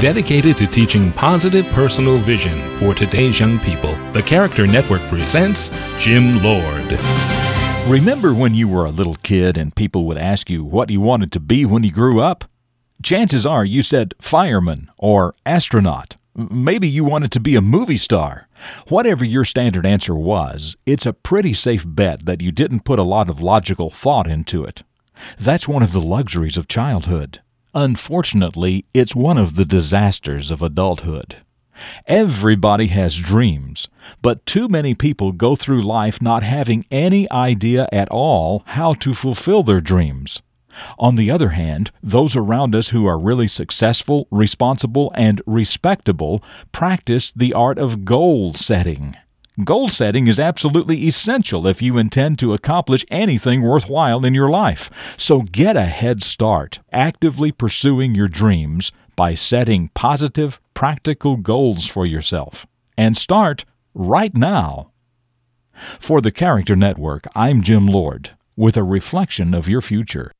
Dedicated to teaching positive personal vision for today's young people, the Character Network presents Jim Lord. Remember when you were a little kid and people would ask you what you wanted to be when you grew up? Chances are you said fireman or astronaut. Maybe you wanted to be a movie star. Whatever your standard answer was, it's a pretty safe bet that you didn't put a lot of logical thought into it. That's one of the luxuries of childhood. Unfortunately, it's one of the disasters of adulthood. Everybody has dreams, but too many people go through life not having any idea at all how to fulfill their dreams. On the other hand, those around us who are really successful, responsible, and respectable practice the art of goal setting. Goal setting is absolutely essential if you intend to accomplish anything worthwhile in your life. So get a head start actively pursuing your dreams by setting positive, practical goals for yourself. And start right now. For the Character Network, I'm Jim Lord with a reflection of your future.